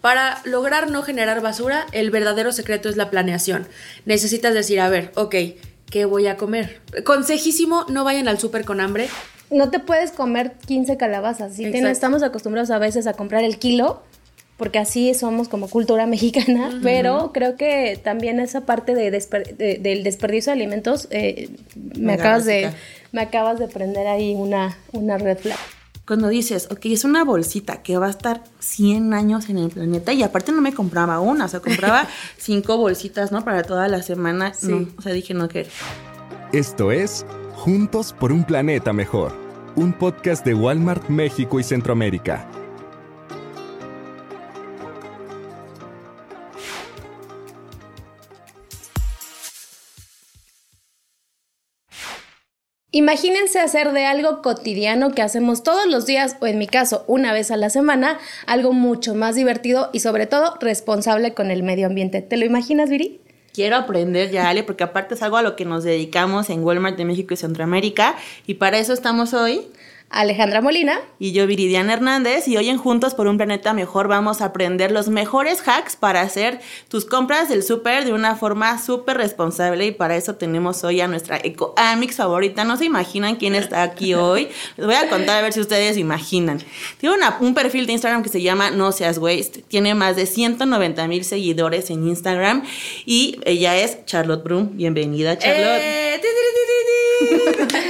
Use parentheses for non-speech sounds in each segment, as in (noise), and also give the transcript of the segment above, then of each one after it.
Para lograr no generar basura, el verdadero secreto es la planeación. Necesitas decir, a ver, ok, ¿qué voy a comer? Consejísimo, no vayan al súper con hambre. No te puedes comer 15 calabazas. ¿sí? Exacto. Estamos acostumbrados a veces a comprar el kilo, porque así somos como cultura (laughs) mexicana, pero creo que también esa parte de desper- de- del desperdicio de alimentos, eh, me, acabas de, me acabas de prender ahí una, una red flag. Cuando dices, ok, es una bolsita que va a estar 100 años en el planeta y aparte no me compraba una, o sea, compraba (laughs) cinco bolsitas, ¿no? Para toda la semana. Sí. No, o sea, dije, no quiero. Esto es Juntos por un Planeta Mejor, un podcast de Walmart México y Centroamérica. Imagínense hacer de algo cotidiano que hacemos todos los días o en mi caso una vez a la semana, algo mucho más divertido y sobre todo responsable con el medio ambiente. ¿Te lo imaginas, Viri? Quiero aprender ya, Ale, porque aparte es algo a lo que nos dedicamos en Walmart de México y Centroamérica y para eso estamos hoy. Alejandra Molina. Y yo, Viridiana Hernández, y hoy en Juntos por un Planeta Mejor vamos a aprender los mejores hacks para hacer tus compras del súper de una forma súper responsable. Y para eso tenemos hoy a nuestra Eco Amix favorita. No se imaginan quién está aquí (laughs) hoy. Les voy a contar a ver si ustedes imaginan. Tiene una- un perfil de Instagram que se llama No Seas Waste. Tiene más de 190 mil seguidores en Instagram. Y ella es Charlotte Broom. Bienvenida, Charlotte. Eh, (laughs)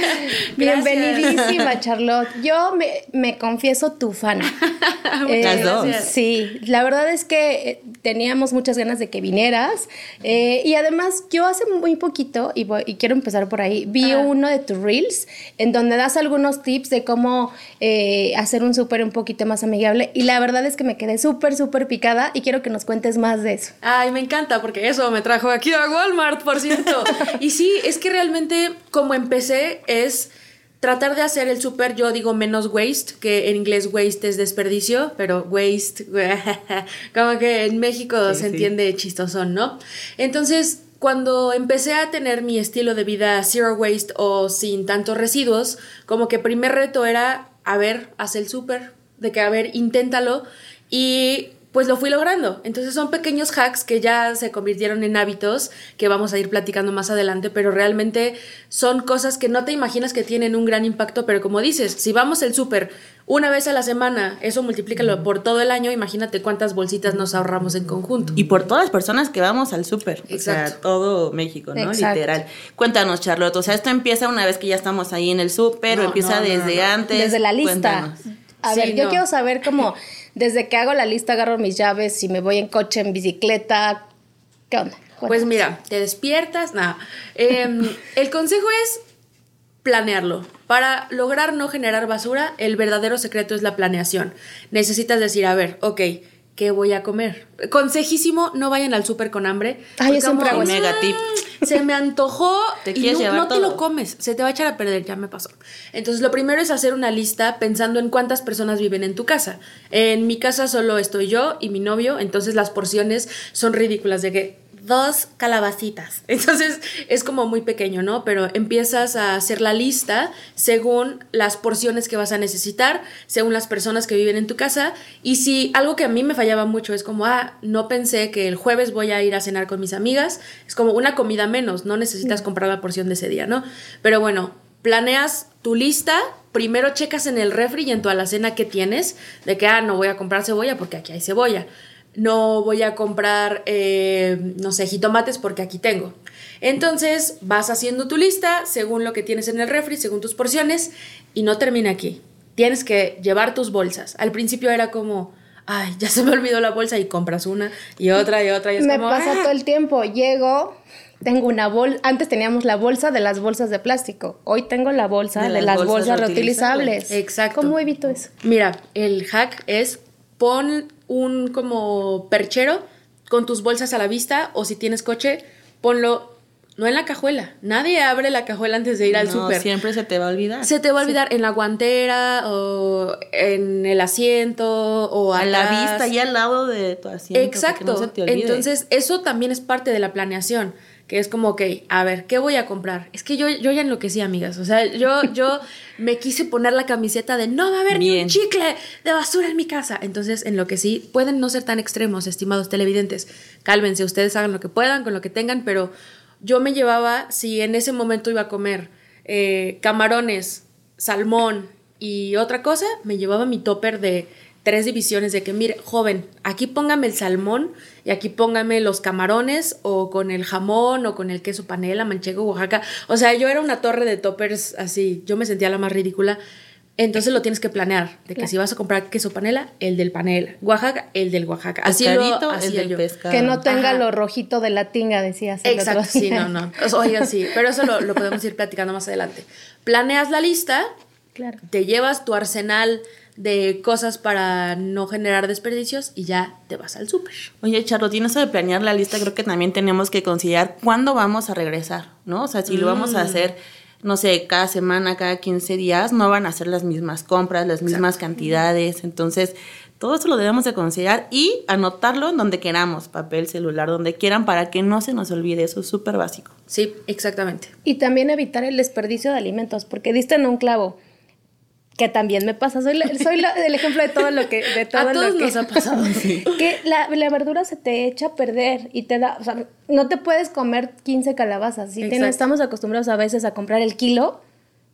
Bienvenidísima, (laughs) Charlotte. Yo me, me confieso tu fan. (laughs) Eh, Las dos. Sí, la verdad es que eh, teníamos muchas ganas de que vinieras. eh, y además, yo hace muy poquito, y, voy- y quiero empezar por ahí, vi uno de tus reels en donde das algunos tips de cómo eh, hacer un súper un poquito más amigable. Y la verdad es que me quedé súper, súper picada y quiero que nos cuentes más de eso. Ay, me encanta porque eso me trajo aquí a Walmart, por cierto. (laughs) y sí, es que realmente como empecé es tratar de hacer el súper, yo digo menos waste, que en inglés waste es desperdicio, pero waste, (laughs) como que en México Sí, se sí. entiende chistosón, ¿no? Entonces, cuando empecé a tener mi estilo de vida zero waste o sin tantos residuos, como que primer reto era, a ver, haz el súper, de que, a ver, inténtalo y pues lo fui logrando. Entonces son pequeños hacks que ya se convirtieron en hábitos que vamos a ir platicando más adelante, pero realmente son cosas que no te imaginas que tienen un gran impacto, pero como dices, si vamos al súper una vez a la semana, eso multiplícalo por todo el año, imagínate cuántas bolsitas nos ahorramos en conjunto. Y por todas las personas que vamos al súper. O sea, todo México, ¿no? Exacto. Literal. Cuéntanos, Charlotte. O sea, esto empieza una vez que ya estamos ahí en el súper o empieza no, no, desde no. antes. Desde la lista. Cuéntanos. A Sí, ver, yo quiero saber cómo, (laughs) desde que hago la lista, agarro mis llaves, si me voy en coche, en bicicleta, ¿qué onda? Pues mira, te despiertas, nada. Em, (laughs) el consejo es planearlo. Para lograr no generar basura, el verdadero secreto es la planeación. Necesitas decir, a ver, ok, ¿qué voy a comer? Consejísimo, no vayan al súper con hambre. Ay, yo siempre hago tip. Se me antojó Te y no, no te lo comes, se te va a echar a perder, ya me pasó. Entonces, lo primero es hacer una lista pensando en cuántas personas viven en tu casa. En mi casa solo estoy yo y mi novio, entonces las porciones son ridículas de que dos calabacitas. (laughs) Entonces es como muy pequeño, ¿no? Pero empiezas a hacer la lista según las porciones que vas a necesitar, según las personas que viven en tu casa. Y si algo que a mí me fallaba mucho es como, ah, no pensé que el jueves voy a ir a cenar con mis amigas, es como una comida menos, no necesitas comprar la porción de ese día, ¿no? Pero bueno, planeas tu lista. Primero checas en el refri y en tu alacena qué tienes, de que, ah, no voy a comprar cebolla porque aquí hay cebolla no voy a comprar, eh, no sé, jitomates porque aquí tengo. Entonces vas haciendo tu lista según lo que tienes en el refri, según tus porciones, y no termina aquí. Tienes que llevar tus bolsas. Al principio era como, ay, ya se me olvidó la bolsa y compras una y otra y otra. Y es Me como, pasa "Ah". todo el tiempo. Llego, tengo una bolsa. Antes teníamos la bolsa de las bolsas de plástico. Hoy tengo la bolsa De de, las bolsas, reutilizables. reutilizables. Exacto. ¿Cómo evito eso? Mira, el hack es pon un como perchero con tus bolsas a la vista o si tienes coche, ponlo no en la cajuela. Nadie abre la cajuela antes de ir al No, súper. siempre se te va a olvidar. Se te va a olvidar en la guantera o en el asiento o a la vista y al lado de tu asiento. Exacto. no se te olvide. Entonces, eso también es parte de la planeación. Que es como, ok, a ver, ¿qué voy a comprar? Es que yo, yo ya enloquecí, amigas. O sea, yo, yo (laughs) me quise poner la camiseta de no va a haber ni un chicle de basura en mi casa. Entonces, enloquecí. Pueden no ser tan extremos, estimados televidentes. Cálmense, ustedes hagan lo que puedan con lo que tengan, pero yo me llevaba, si en ese momento iba a comer eh, camarones, salmón y otra cosa, me llevaba mi topper de tres divisiones de que, mire, joven, aquí póngame el salmón y aquí póngame los camarones o con el jamón o con el queso panela, manchego, Oaxaca. O sea, yo era una torre de toppers así, yo me sentía la más ridícula. Entonces lo tienes que planear, de que Claro. si vas a comprar queso panela, el del panela, Oaxaca, el del Oaxaca. Así lo hacía del yo. pescado. Que no tenga Ajá. lo rojito de la tinga, decías. el Exacto, otro sí, no, no. Oigan, sí, pero eso lo, lo podemos ir platicando más adelante. Planeas la lista, Claro. te llevas tu arsenal de cosas para no generar desperdicios y ya te vas al súper. Oye, Charlotte, en eso de planear la lista, creo que también tenemos que considerar cuándo vamos a regresar, ¿no? O sea, si lo vamos Mm. a hacer, no sé, cada semana, cada 15 días, no van a ser las mismas compras, las mismas cantidades. Entonces, todo eso lo debemos de considerar y anotarlo en donde queramos, papel, celular, donde quieran, para que no se nos olvide. Eso es súper básico. Sí, exactamente. Y también evitar el desperdicio de alimentos, porque diste en un clavo. Que también me pasa, soy, la- soy la- el ejemplo de todo lo que... De todo A todos lo que, nos ha pasado. (laughs) que la, la verdura se te echa a perder y te da, o sea, no te puedes comer 15 calabazas. Si tienes- estamos acostumbrados a veces a comprar el kilo,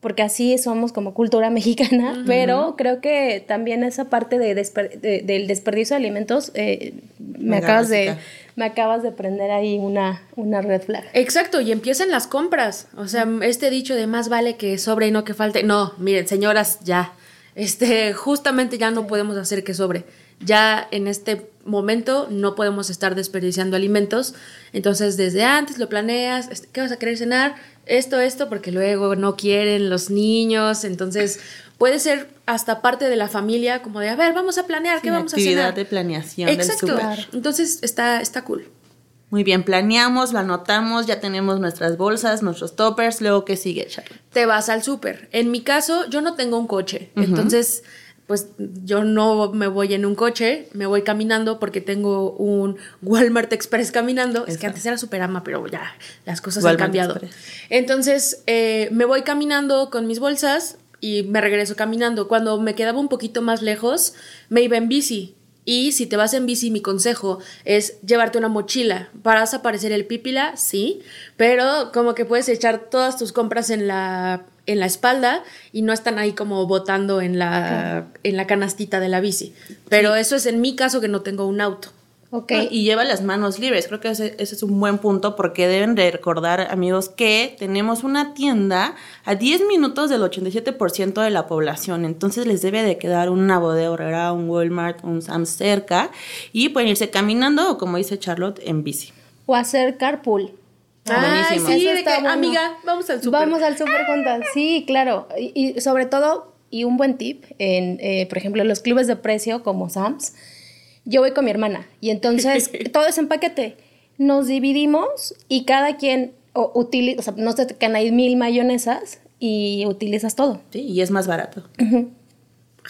porque así somos como cultura (laughs) mexicana, pero creo que también esa parte de desper- de- del desperdicio de alimentos, eh, me, acabas de. Me acabas de prender ahí una, una red flag. Exacto, y empiezan las compras. O sea, este dicho de más vale que sobre y no que falte. No, miren, señoras, ya. Este, justamente ya no podemos hacer que sobre. Ya en este momento no podemos estar desperdiciando alimentos. Entonces, desde antes lo planeas, ¿qué vas a querer cenar? Esto, esto, porque luego no quieren los niños. Entonces, puede ser hasta parte de la familia, como de, a ver, vamos a planear, ¿qué vamos a actividad cenar? de planeación del Exacto. súper. Entonces, está, está cool. Muy bien, planeamos, lo anotamos, ya tenemos nuestras bolsas, nuestros toppers. Luego, ¿qué sigue, Charlotte? te vas al súper. En mi caso, yo no tengo un coche, entonces, pues yo no me voy en un coche, me voy caminando porque tengo un Walmart Express caminando. Es que antes era Superama, pero ya las cosas Walmart han cambiado. Express. Entonces, eh, me voy caminando con mis bolsas y me regreso caminando. Cuando me quedaba un poquito más lejos, me iba en bici. Y si te vas en bici, mi consejo es llevarte una mochila. ¿Vas a aparecer el pípila? Sí, pero como que puedes echar todas tus compras en la, en la espalda y no están ahí como botando en la, en la canastita de la bici. Pero eso es en mi caso que no tengo un auto. Y lleva las manos libres. Creo que ese, ese es un buen punto porque deben de recordar, amigos, que tenemos una tienda a 10 minutos del 87% de la población. Entonces les debe de quedar una bodega horrera, un Walmart, un Sam's cerca y pueden irse caminando o, como dice Charlotte, en bici. O hacer carpool. Ay, Buenísimo. sí, de que, bueno. amiga, vamos al súper. Vamos al súper juntas. Sí, claro. Y, y sobre todo, y un buen tip, en, eh, por ejemplo, los clubes de precio como Sam's, yo voy con mi hermana y entonces (laughs) todo es en paquete. Nos dividimos y cada quien utiliza, o sea, no sé, que hay mil mayonesas y utilizas todo. ¿sí? Y es más barato.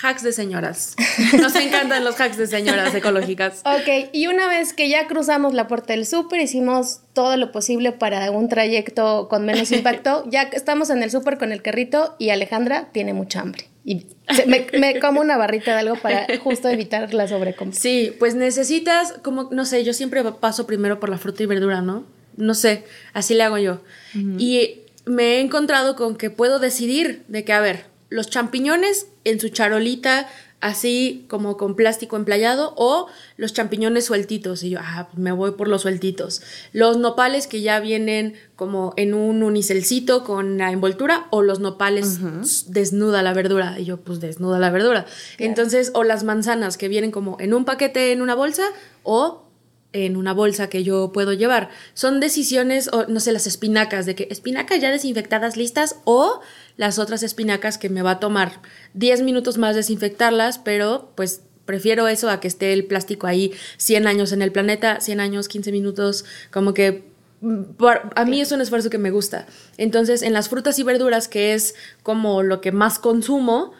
Hacks de señoras. Nos encantan los hacks de señoras ecológicas. (laughs) Ok, y una vez que ya cruzamos la puerta del súper, hicimos todo lo posible para un trayecto con menos (laughs) impacto. ya estamos en el súper con el carrito y Alejandra tiene mucha hambre. Y me como una barrita de algo para justo evitar la sobrecompra. Sí, pues necesitas, como, no sé, yo siempre paso primero por la fruta y verdura, ¿no? No sé, así le hago yo. Y me he encontrado con que puedo decidir de que, a ver, los champiñones en su charolita, así como con plástico emplayado, o los champiñones sueltitos. Y yo, ah, pues me voy por los sueltitos. Los nopales que ya vienen como en un unicelcito con la envoltura, o los nopales desnuda la verdura. Y yo, pues desnuda la verdura. Entonces, o las manzanas que vienen como en un paquete en una bolsa, o en una bolsa que yo puedo llevar. Son decisiones, o no sé, las espinacas, de que espinacas ya desinfectadas listas o las otras espinacas que me va a tomar 10 minutos más desinfectarlas, pero pues prefiero eso a que esté el plástico ahí 100 años en el planeta, 100 años, 15 minutos, como que mm, a mí es un esfuerzo que me gusta. Entonces, en las frutas y verduras, que es como lo que más consumo,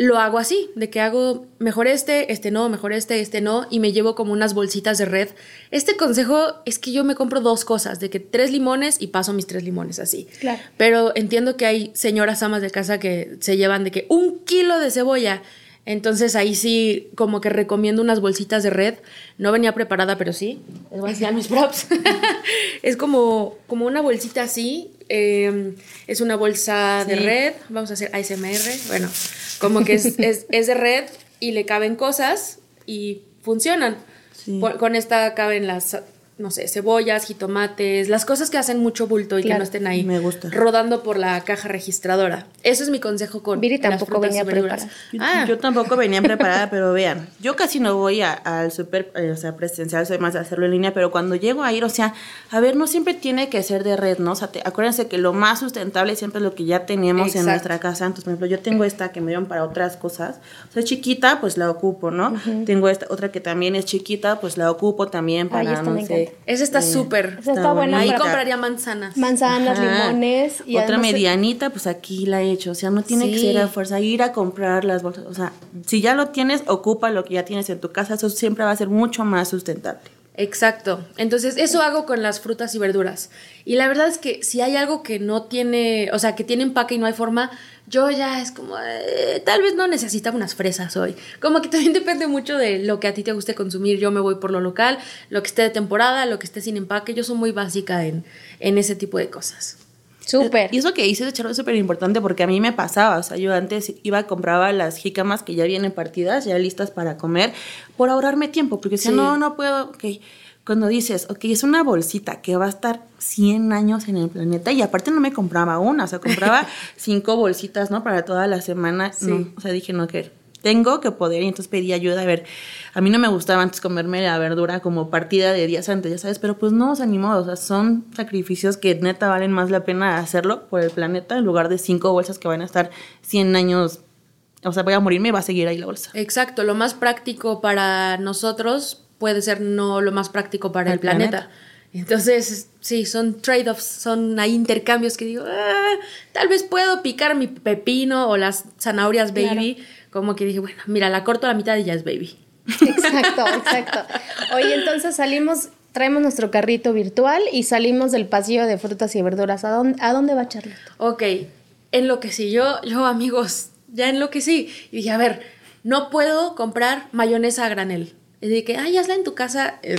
lo hago así, de que hago mejor este, este no, mejor este, este no, y me llevo como unas bolsitas de red. Este consejo es que yo me compro dos cosas, de que tres limones y paso mis tres limones así. Claro. Pero entiendo que hay señoras amas de casa que se llevan de que un kilo de cebolla. Entonces ahí sí, como que recomiendo unas bolsitas de red. No venía preparada, pero sí. Les voy a enseñar mis props. (laughs) es como, como una bolsita así. Eh, es una bolsa de red. Vamos a hacer ASMR. Bueno, como que es, (laughs) es, es de red y le caben cosas y funcionan. Sí. Por- con esta caben las, no sé, cebollas, jitomates, las cosas que hacen mucho bulto y que no estén ahí Me gusta. rodando por la caja registradora. Eso es mi consejo con Viri las tampoco frutas venía y verduras. preparada. Yo, Ah, yo tampoco venía (laughs) preparada, pero vean, yo casi no voy a- al súper, eh, o sea, presencial, soy más de hacerlo en línea, pero cuando llego a ir, o sea, a ver, no siempre tiene que ser de red, ¿no? O sea, te- acuérdense que lo más sustentable siempre es lo que ya tenemos en nuestra casa. Entonces, por ejemplo, yo tengo esta que me dieron para otras cosas. O sea, es chiquita, pues la ocupo, ¿no? Tengo esta otra que también es chiquita, pues la ocupo también Ay, para, esta no sé. Esa está eh, súper. Esa está buena Ahí compraría manzanas. Manzanas, Ajá. limones y otra además- medianita, pues aquí la he hecho. O sea, no tiene que ser a fuerza ir a comprar las bolsas. O sea, si ya lo tienes, ocupa lo que ya tienes en tu casa. Eso siempre va a ser mucho más sustentable. Exacto. Entonces, eso hago con las frutas y verduras. Y la verdad es que si hay algo que no tiene, o sea, que tiene empaque y no hay forma, yo ya es como, eh, tal vez no necesitaba unas fresas hoy. Como que también (laughs) depende mucho de lo que a ti te guste consumir. Yo me voy por lo local, lo que esté de temporada, lo que esté sin empaque. Yo soy muy básica en, en ese tipo de cosas. Súper. Y eso que dices, Charo, es súper importante porque a mí me pasaba. O sea, yo antes iba, compraba las jícamas que ya vienen partidas, ya listas para comer, por ahorrarme tiempo. Porque Sí. no, no puedo. Ok. Cuando dices, ok, es una bolsita que va a estar 100 años en el planeta y aparte no me compraba una, o sea, compraba (laughs) cinco bolsitas, ¿no? Para toda la semana. Sí. No, o sea, dije, no, que tengo que poder y entonces pedí ayuda. A ver, a mí no me gustaba antes comerme la verdura como partida de días antes, ya sabes, pero pues no, o sea, ni modo, o sea, son sacrificios que neta valen más la pena hacerlo por el planeta en lugar de cinco bolsas que van a estar 100 años, o sea, voy a morirme y va a seguir ahí la bolsa. Exacto, lo más práctico para nosotros puede ser no lo más práctico para el, El planeta. planeta. Entonces, sí, son trade-offs, son hay intercambios que digo, "Ah, tal vez puedo picar mi pepino o las zanahorias baby. Como que dije, bueno, mira, la corto a la mitad y ya es baby. (laughs) Exacto, exacto. Oye, entonces salimos, traemos nuestro carrito virtual y salimos del pasillo de frutas y verduras. ¿A dónde, a dónde va Charlotte? Ok, enloquecí. Yo, yo, amigos, ya enloquecí. Y dije, a ver, no puedo comprar mayonesa a granel. Y dije, ay, hazla en tu casa. Eh,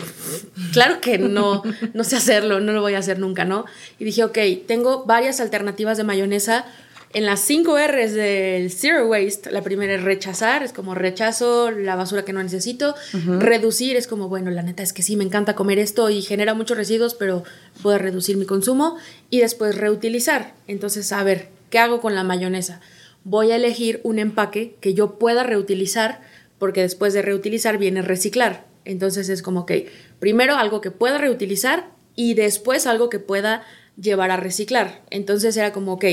claro que no, no sé hacerlo, no lo voy a hacer nunca, ¿no? Y dije, ok, tengo varias alternativas de mayonesa. En las 5 R's del Zero Waste, la primera es rechazar, es como rechazo la basura que no necesito. Reducir es como, bueno, la neta es que sí, me encanta comer esto y genera muchos residuos, pero puedo reducir mi consumo. Y después reutilizar. Entonces, a ver, ¿qué hago con la mayonesa? Voy a elegir un empaque que yo pueda reutilizar, porque después de reutilizar viene reciclar. Entonces es como, ok, primero algo que pueda reutilizar y después algo que pueda llevar a reciclar. Entonces era como, ok,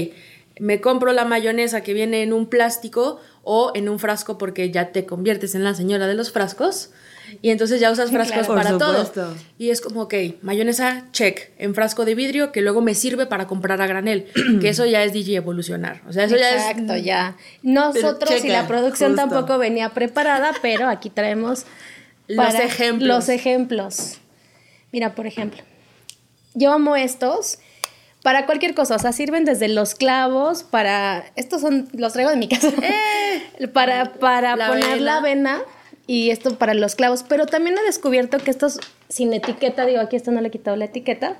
me compro la mayonesa que viene en un plástico o en un frasco porque ya te conviertes en la señora de los frascos y entonces ya usas frascos para todo. Y es como, ok, mayonesa, check, en frasco de vidrio que luego me sirve para comprar a granel, (clears throat) que eso ya es DJ evolucionar. O sea, eso ya es... Exacto, ya. Nosotros y checa, la producción justo. tampoco venía preparada, pero aquí traemos Los ejemplos. Los ejemplos. Mira, por ejemplo, yo amo estos para cualquier cosa, o sea, sirven desde los clavos para estos son los traigo de mi casa. (laughs) para para Eh. La poner avena. la avena y esto para los clavos, pero también he descubierto que estos sin etiqueta, digo, aquí esto no le he quitado la etiqueta,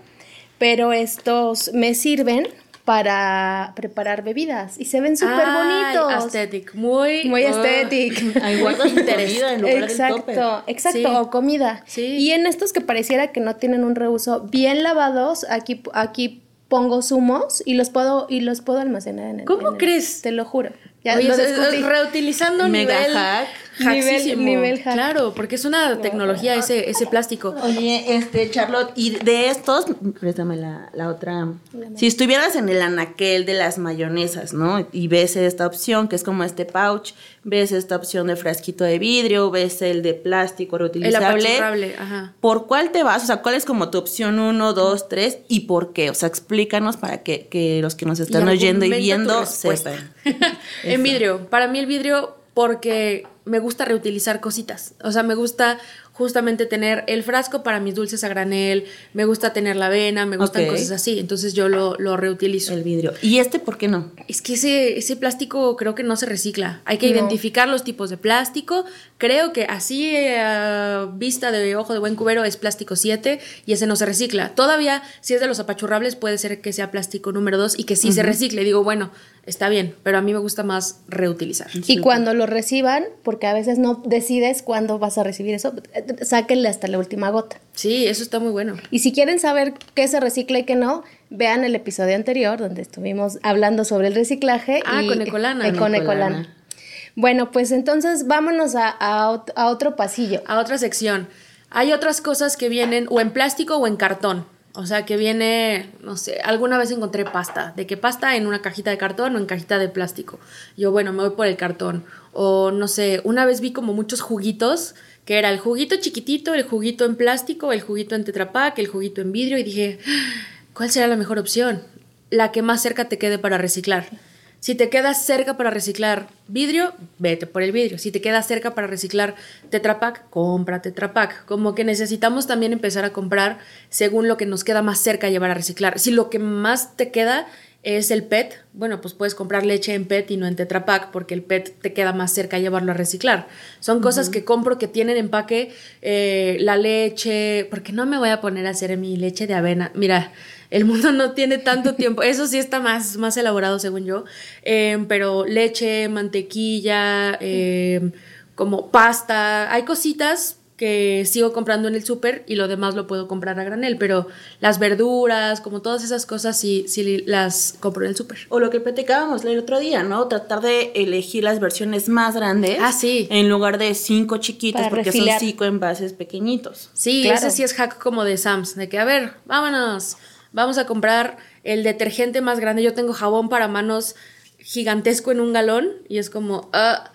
pero estos me sirven para preparar bebidas y se ven súper bonitos. aesthetic, muy... Muy oh. aesthetic. Ahí guardas comida en lugar del topper. Exacto, exacto, Sí. o comida. Sí. Y en estos que pareciera que no tienen un reuso bien lavados, aquí, aquí pongo zumos y los puedo y los puedo almacenar en el. ¿Cómo en el- crees? Te lo juro. Ya Oye, lo es- es descubrí. reutilizando Mega nivel hack. Nivel- nivel hack. Claro, porque es una tecnología ese, ese plástico. Oye, este, Charlotte, y de estos, préstame la, la otra. Si estuvieras en el anaquel de las mayonesas, ¿no? Y ves esta opción, que es como este pouch, ves esta opción de frasquito de vidrio, ves el de plástico El reutilizable. apachurrable, ajá. ¿Por cuál te vas? O sea, ¿cuál es como tu opción 1, 2, 3 y por qué? O sea, explícanos para que, que los que nos están Y oyendo y viendo sepan. (laughs) en vidrio. Para mí el vidrio porque me gusta reutilizar cositas. O sea, me gusta justamente tener el frasco para mis dulces a granel, me gusta tener la avena, me gustan cosas así. Entonces yo lo, lo reutilizo. El vidrio. ¿Y este por qué no? Es que ese, ese plástico creo que no se recicla. Hay que No. identificar los tipos de plástico. Creo que así eh, a vista de ojo de buen cubero es plástico 7 y ese no se recicla. Todavía, si es de los apachurrables, puede ser que sea plástico número 2 y que sí se recicle. Digo, bueno, está bien, pero a mí me gusta más reutilizar. Y cuando lo reciban, porque a veces no decides cuándo vas a recibir eso, sáquenle hasta la última gota. Sí, eso está muy bueno. Y si quieren saber qué se recicla y qué no, vean el episodio anterior donde estuvimos hablando sobre el reciclaje. Ah, y- con Ecolana. eh, con Ecolana. Ecolana. Bueno, pues entonces vámonos a, a ot- a otro pasillo. A otra sección. Hay otras cosas que vienen o en plástico o en cartón. O sea, que viene, no sé, alguna vez encontré pasta. De que pasta en una cajita de cartón o en cajita de plástico. Yo, bueno, me voy por el cartón. O no sé, una vez vi como muchos juguitos, que era el juguito chiquitito, el juguito en plástico, el juguito en tetrapack, el juguito en vidrio. Y dije, ¿cuál será la mejor opción? La que más cerca te quede para reciclar. Si te quedas cerca para reciclar vidrio, vete por el vidrio. Si te quedas cerca para reciclar Tetra Pak, compra Tetra Pak. Como que necesitamos también empezar a comprar según lo que nos queda más cerca llevar a reciclar. Si lo que más te queda es el PET, bueno, pues puedes comprar leche en PET y no en Tetra Pak porque el PET te queda más cerca llevarlo a reciclar. Son cosas que compro que tienen empaque, eh, la leche, porque no me voy a poner a hacer mi leche de avena. Mira, el mundo no tiene tanto (laughs) tiempo. Eso sí está más, más elaborado, según yo. Eh, pero leche, mantequilla, eh, como pasta. Hay cositas que sigo comprando en el súper y lo demás lo puedo comprar a granel. Pero las verduras, como todas esas cosas, sí, sí las compro en el súper. O lo que platicábamos el otro día, ¿no? Tratar de elegir las versiones más grandes. Ah, sí. En lugar de cinco chiquitos, Para porque son cinco envases pequeñitos. Sí, Claro. ese sí es hack como de Sams, de que, a ver, vámonos, vamos a comprar el detergente más grande. Yo tengo jabón para manos gigantesco en un galón y es como, ah,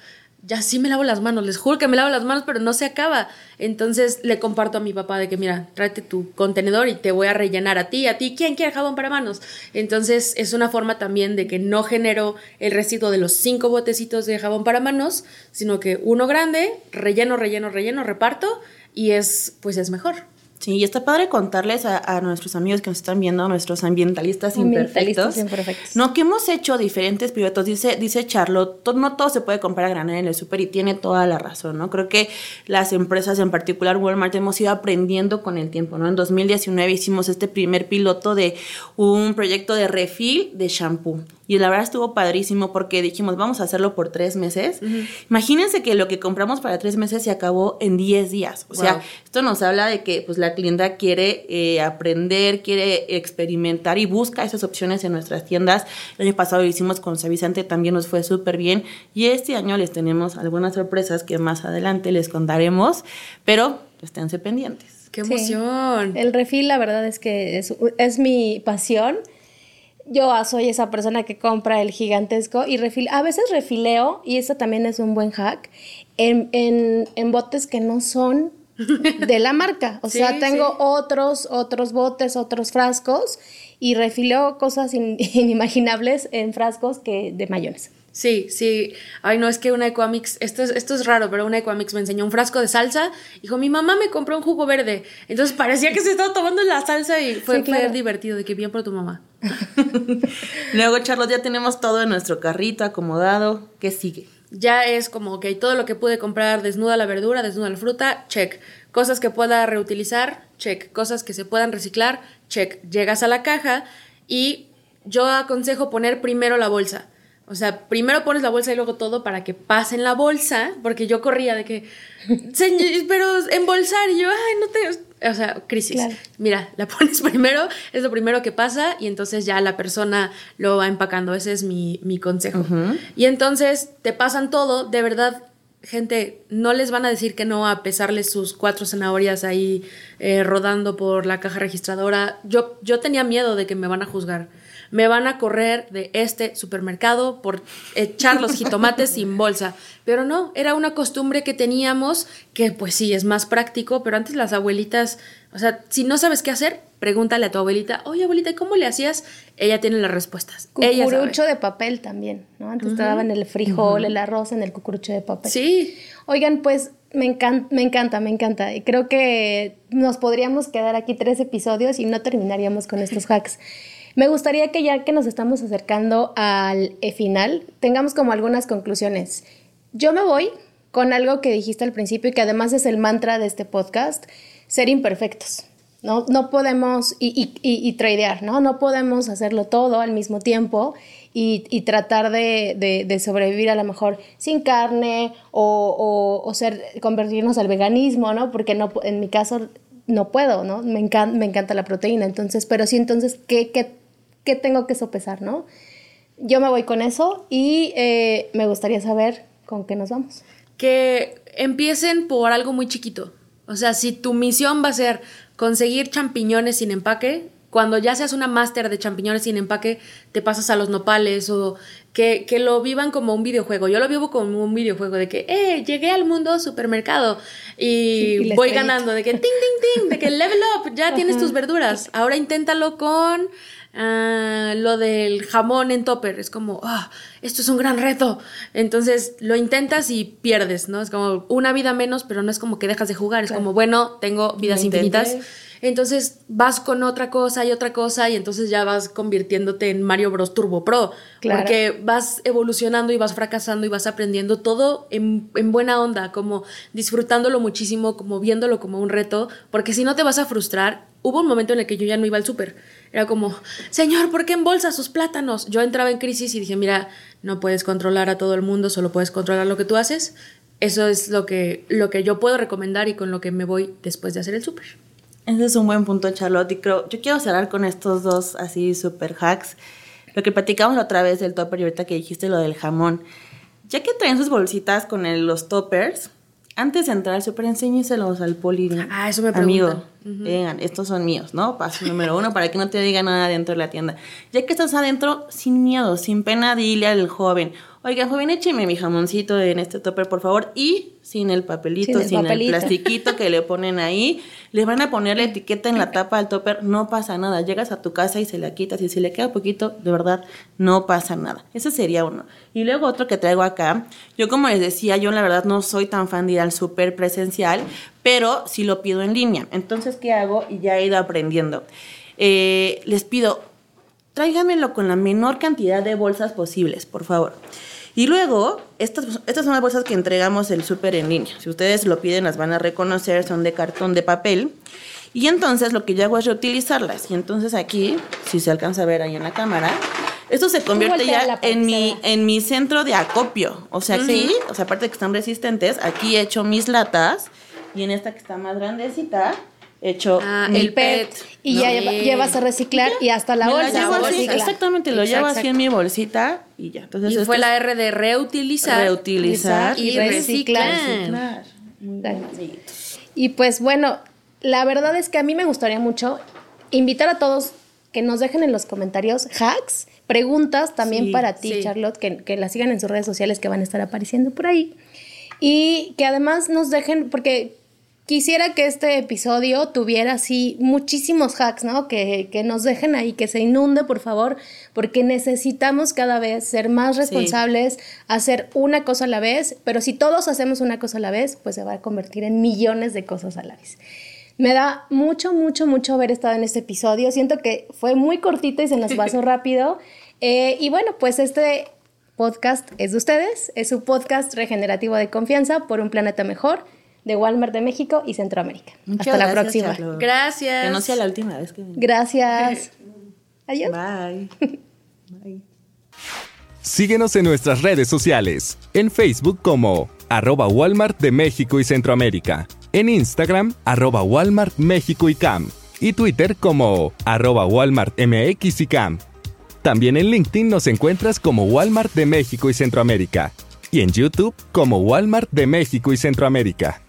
ya sí me lavo las manos, les juro que me lavo las manos, pero no se acaba. Entonces le comparto a mi papá de que, mira, tráete tu contenedor y te voy a rellenar a ti, a ti, ¿quién quiere jabón para manos? Entonces es una forma también de que no genero el residuo de los cinco botecitos de jabón para manos, sino que uno grande, relleno, relleno, relleno, reparto y es, pues es mejor. Sí, y está padre contarles a, a nuestros amigos que nos están viendo, a nuestros ambientalistas, Ambientalistas imperfectos. imperfectos. No, que hemos hecho diferentes pilotos. Dice, dice Charlotte, to- no todo se puede comprar a granel en el súper y tiene toda la razón, ¿no? Creo que las empresas, en particular Walmart, hemos ido aprendiendo con el tiempo, ¿no? En 2019 hicimos este primer piloto de un proyecto de refill de shampoo. Y la verdad estuvo padrísimo porque dijimos, vamos a hacerlo por tres meses. Imagínense que lo que compramos para tres meses se acabó en 10 días. O sea, Wow. esto nos habla de que pues, la clienta quiere eh, aprender, quiere experimentar y busca esas opciones en nuestras tiendas. El año pasado lo hicimos con Savisante, también nos fue súper bien. Y este año les tenemos algunas sorpresas que más adelante les contaremos, pero esténse pendientes. ¡Qué Sí. emoción! El refil, la verdad es que es, es mi pasión. Yo soy esa persona que compra el gigantesco y refil. A veces refileo, y eso también es un buen hack, en, en, en botes que no son de la marca. O (laughs) Sí, sea, tengo sí. otros, otros botes, otros frascos y refileo cosas in- (laughs) inimaginables en frascos que de mayonesa. Sí, sí. Ay, no, es que una Equamix, esto es, esto es raro, pero una Equamix me enseñó un frasco de salsa. Dijo, mi mamá me compró un jugo verde. Entonces parecía que se estaba tomando la salsa y fue, Sí, claro. fue divertido, de que bien por tu mamá. (laughs) Luego, Charlotte, ya tenemos todo en nuestro carrito acomodado. ¿Qué sigue? Ya es como que todo lo que pude comprar, desnuda la verdura, desnuda la fruta, check. Cosas que pueda reutilizar, check. Cosas que se puedan reciclar, check. Llegas a la caja y yo aconsejo poner primero la bolsa. O sea, primero pones la bolsa y luego todo para que pase en la bolsa, porque yo corría de que, "Señor, pero embolsar, y yo, ay, no te... O sea, crisis. Claro. Mira, la (laughs) pones primero, es lo primero que pasa y entonces ya la persona lo va empacando. Ese es mi, mi consejo. Y entonces te pasan todo, de verdad, gente, no les van a decir que no a pesarles sus cuatro zanahorias ahí eh, rodando por la caja registradora. Yo, yo tenía miedo de que me van a juzgar. Me van a correr de este supermercado por echar los jitomates (laughs) sin bolsa. Pero no, era una costumbre que teníamos que pues sí, es más práctico, pero antes las abuelitas, o sea, si no sabes qué hacer, pregúntale a tu abuelita, oye abuelita, ¿cómo le hacías? Ella tiene las respuestas. Cucurucho de papel también, ¿no? Antes te daban el frijol, el arroz en el cucurucho de papel. Sí. Oigan, pues me encanta, me encanta, me encanta. Y creo que nos podríamos quedar aquí tres episodios y no terminaríamos con estos hacks. Me gustaría que ya que nos estamos acercando al final, tengamos como algunas conclusiones. Yo me voy con algo que dijiste al principio y que además es el mantra de este podcast, ser imperfectos. No, no podemos, y, y, y, tradear, ¿no? No podemos hacerlo todo al mismo tiempo y, y tratar de, de, sobrevivir a lo mejor sin carne o, o, o, ser, convertirnos al veganismo, ¿no? Porque no, en mi caso no puedo, ¿no? Me, encanta, me encanta la proteína, entonces, pero sí, entonces, ¿qué, qué, qué tengo que sopesar, ¿no? Yo me voy con eso y eh, me gustaría saber con qué nos vamos. Que empiecen por algo muy chiquito. O sea, si tu misión va a ser conseguir champiñones sin empaque, cuando ya seas una máster de champiñones sin empaque, te pasas a los nopales o que, que, lo vivan como un videojuego. Yo lo vivo como un videojuego de que, eh, llegué al mundo supermercado y, (laughs) y voy ganando, de que, ting, ting, ting, de que level up, ya tienes tus verduras. Ahora inténtalo con Uh, lo del jamón en topper. Es como, oh, esto es un gran reto. Entonces lo intentas y pierdes, ¿no? Es como una vida menos, pero no es como que dejas de jugar. Es claro. como, bueno, tengo vidas infinitas. Entonces vas con otra cosa y otra cosa y entonces ya vas convirtiéndote en Mario Bros. Turbo Pro. Claro. Porque vas evolucionando y vas fracasando y vas aprendiendo todo en, en, buena onda, como disfrutándolo muchísimo, como viéndolo como un reto, porque si no te vas a frustrar. Hubo un momento en el que yo ya no iba al súper. Era como, señor, ¿por qué embolsa sus plátanos? Yo entraba en crisis y dije, mira, no puedes controlar a todo el mundo, solo puedes controlar lo que tú haces. Eso es lo que, lo que yo puedo recomendar y con lo que me voy después de hacer el súper. Ese es un buen punto, Charlotte. Y creo, yo quiero cerrar con estos dos así super hacks. Lo que platicamos la otra vez del topper y ahorita que dijiste lo del jamón. Ya que traen sus bolsitas con los toppers, antes de entrar al súper, enséñeselos al poli. Ah, eso me preguntan. Amigo, uh -huh. vengan, estos son míos, ¿no? Paso número uno para que no te diga nada dentro de la tienda. Ya que estás adentro, sin miedo, sin pena, dile al joven, oiga, joven, écheme mi jamoncito en este topper, por favor, y sin el papelito, sin el, sin papelito. el plastiquito que le ponen ahí, le van a poner la etiqueta en la (laughs) tapa del topper, no pasa nada. Llegas a tu casa y se la quitas y si le queda poquito, de verdad, no pasa nada. Ese sería uno. Y luego otro que traigo acá, yo como les decía, yo la verdad no soy tan fan de ir al súper presencial, pero sí lo pido en línea. Entonces, ¿qué hago? Y ya he ido aprendiendo. Eh, les pido, tráigamelo con la menor cantidad de bolsas posibles, por favor. Y luego, estas, estas son las bolsas que entregamos el súper en línea. Si ustedes lo piden, las van a reconocer, son de cartón de papel. Y entonces lo que yo hago es reutilizarlas. Y entonces aquí, si se alcanza a ver ahí en la cámara, esto se convierte ya en mi, en mi centro de acopio. O sea, aquí, uh -huh. o sea, aparte de que están resistentes, aquí he hecho mis latas. Y en esta que está más grandecita, hecho ah, el PET. PET y ¿no? ya llevas a reciclar y hasta la bolsa. La así, exactamente, lo llevo así en mi bolsita y ya. Entonces, y fue la R de reutilizar, reutilizar y, reciclar. reciclar. Y pues bueno, la verdad es que a mí me gustaría mucho invitar a todos que nos dejen en los comentarios hacks, preguntas también sí, para ti, sí. Charlotte, que, que la sigan en sus redes sociales que van a estar apareciendo por ahí. Y que además nos dejen, porque quisiera que este episodio tuviera así muchísimos hacks, ¿no? Que, que, nos dejen ahí, que se inunde, por favor, porque necesitamos cada vez ser más responsables, sí. hacer una cosa a la vez, pero si todos hacemos una cosa a la vez, pues se va a convertir en millones de cosas a la vez. Me da mucho, mucho, mucho haber estado en este episodio. Siento que fue muy cortito y se nos pasó (laughs) rápido. Eh, y bueno, pues este podcast es de ustedes, es su podcast regenerativo de confianza por un planeta mejor de Walmart de México y Centroamérica. Muchas Hasta gracias, la próxima. Gracias. Que no sea la última vez que Gracias. (laughs) Adiós. Bye. (laughs) Bye. Síguenos en nuestras redes sociales. En Facebook como arroba Walmart de México y Centroamérica. En Instagram, arroba Walmart México y Cam. Y Twitter como arroba Walmart MX y Cam. También en LinkedIn nos encuentras como Walmart de México y Centroamérica. Y en YouTube como Walmart de México y Centroamérica.